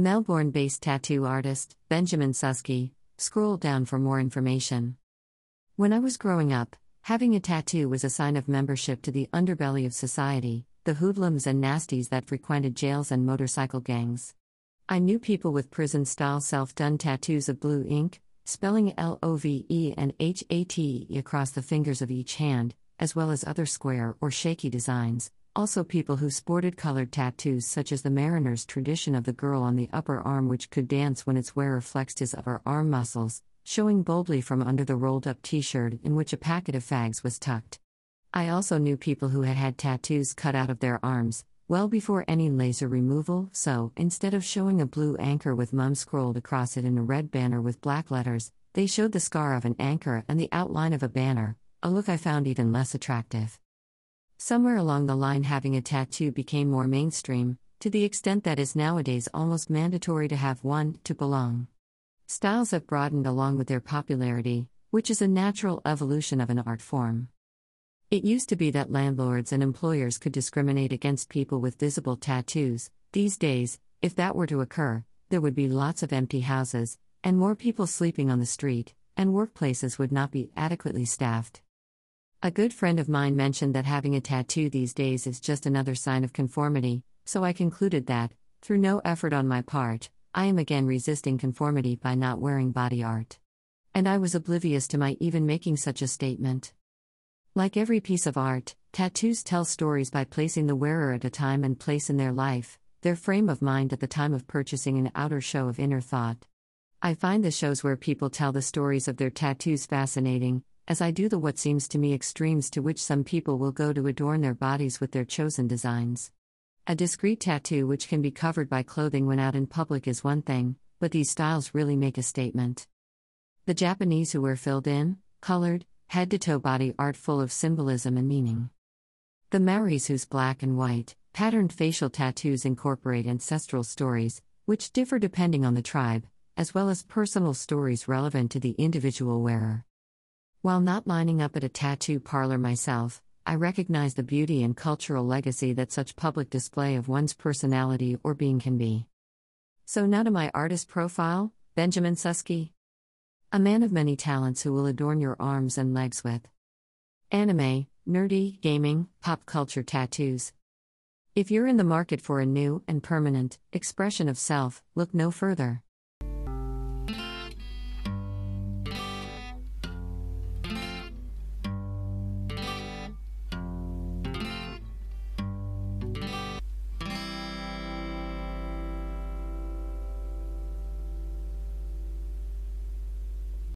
Melbourne based tattoo artist, Benjamin Susky, scroll down for more information. When I was growing up, having a tattoo was a sign of membership to the underbelly of society, the hoodlums and nasties that frequented jails and motorcycle gangs. I knew people with prison style self done tattoos of blue ink, spelling L O V E and H A T E across the fingers of each hand, as well as other square or shaky designs, also people who sported colored tattoos such as the mariner's tradition of the girl on the upper arm which could dance when its wearer flexed his upper arm muscles, showing boldly from under the rolled up t shirt in which a packet of fags was tucked. I also knew people who had had tattoos cut out of their arms, well before any laser removal, so, instead of showing a blue anchor with mum scrolled across it in a red banner with black letters, they showed the scar of an anchor and the outline of a banner, a look I found even less attractive. Somewhere along the line, having a tattoo became more mainstream, to the extent that is nowadays almost mandatory to have one to belong. Styles have broadened along with their popularity, which is a natural evolution of an art form. It used to be that landlords and employers could discriminate against people with visible tattoos. These days, if that were to occur, there would be lots of empty houses, and more people sleeping on the street, and workplaces would not be adequately staffed. A good friend of mine mentioned that having a tattoo these days is just another sign of conformity, so I concluded that, through no effort on my part, I am again resisting conformity by not wearing body art. And I was oblivious to my even making such a statement. Like every piece of art, tattoos tell stories by placing the wearer at a time and place in their life, their frame of mind at the time of purchasing an outer show of inner thought. I find the shows where people tell the stories of their tattoos fascinating, as I do the what seems to me extremes to which some people will go to adorn their bodies with their chosen designs. A discreet tattoo which can be covered by clothing when out in public is one thing, but these styles really make a statement. The Japanese who wear filled in, colored, head to toe body art full of symbolism and meaning. The Maoris whose black and white, patterned facial tattoos incorporate ancestral stories, which differ depending on the tribe, as well as personal stories relevant to the individual wearer. While not lining up at a tattoo parlor myself, I recognize the beauty and cultural legacy that such public display of one's personality or being can be. So now to my artist profile, Benjamin Susky. A man of many talents who will adorn your arms and legs with anime, nerdy, gaming, pop culture tattoos. If you're in the market for a new and permanent expression of self, look no further.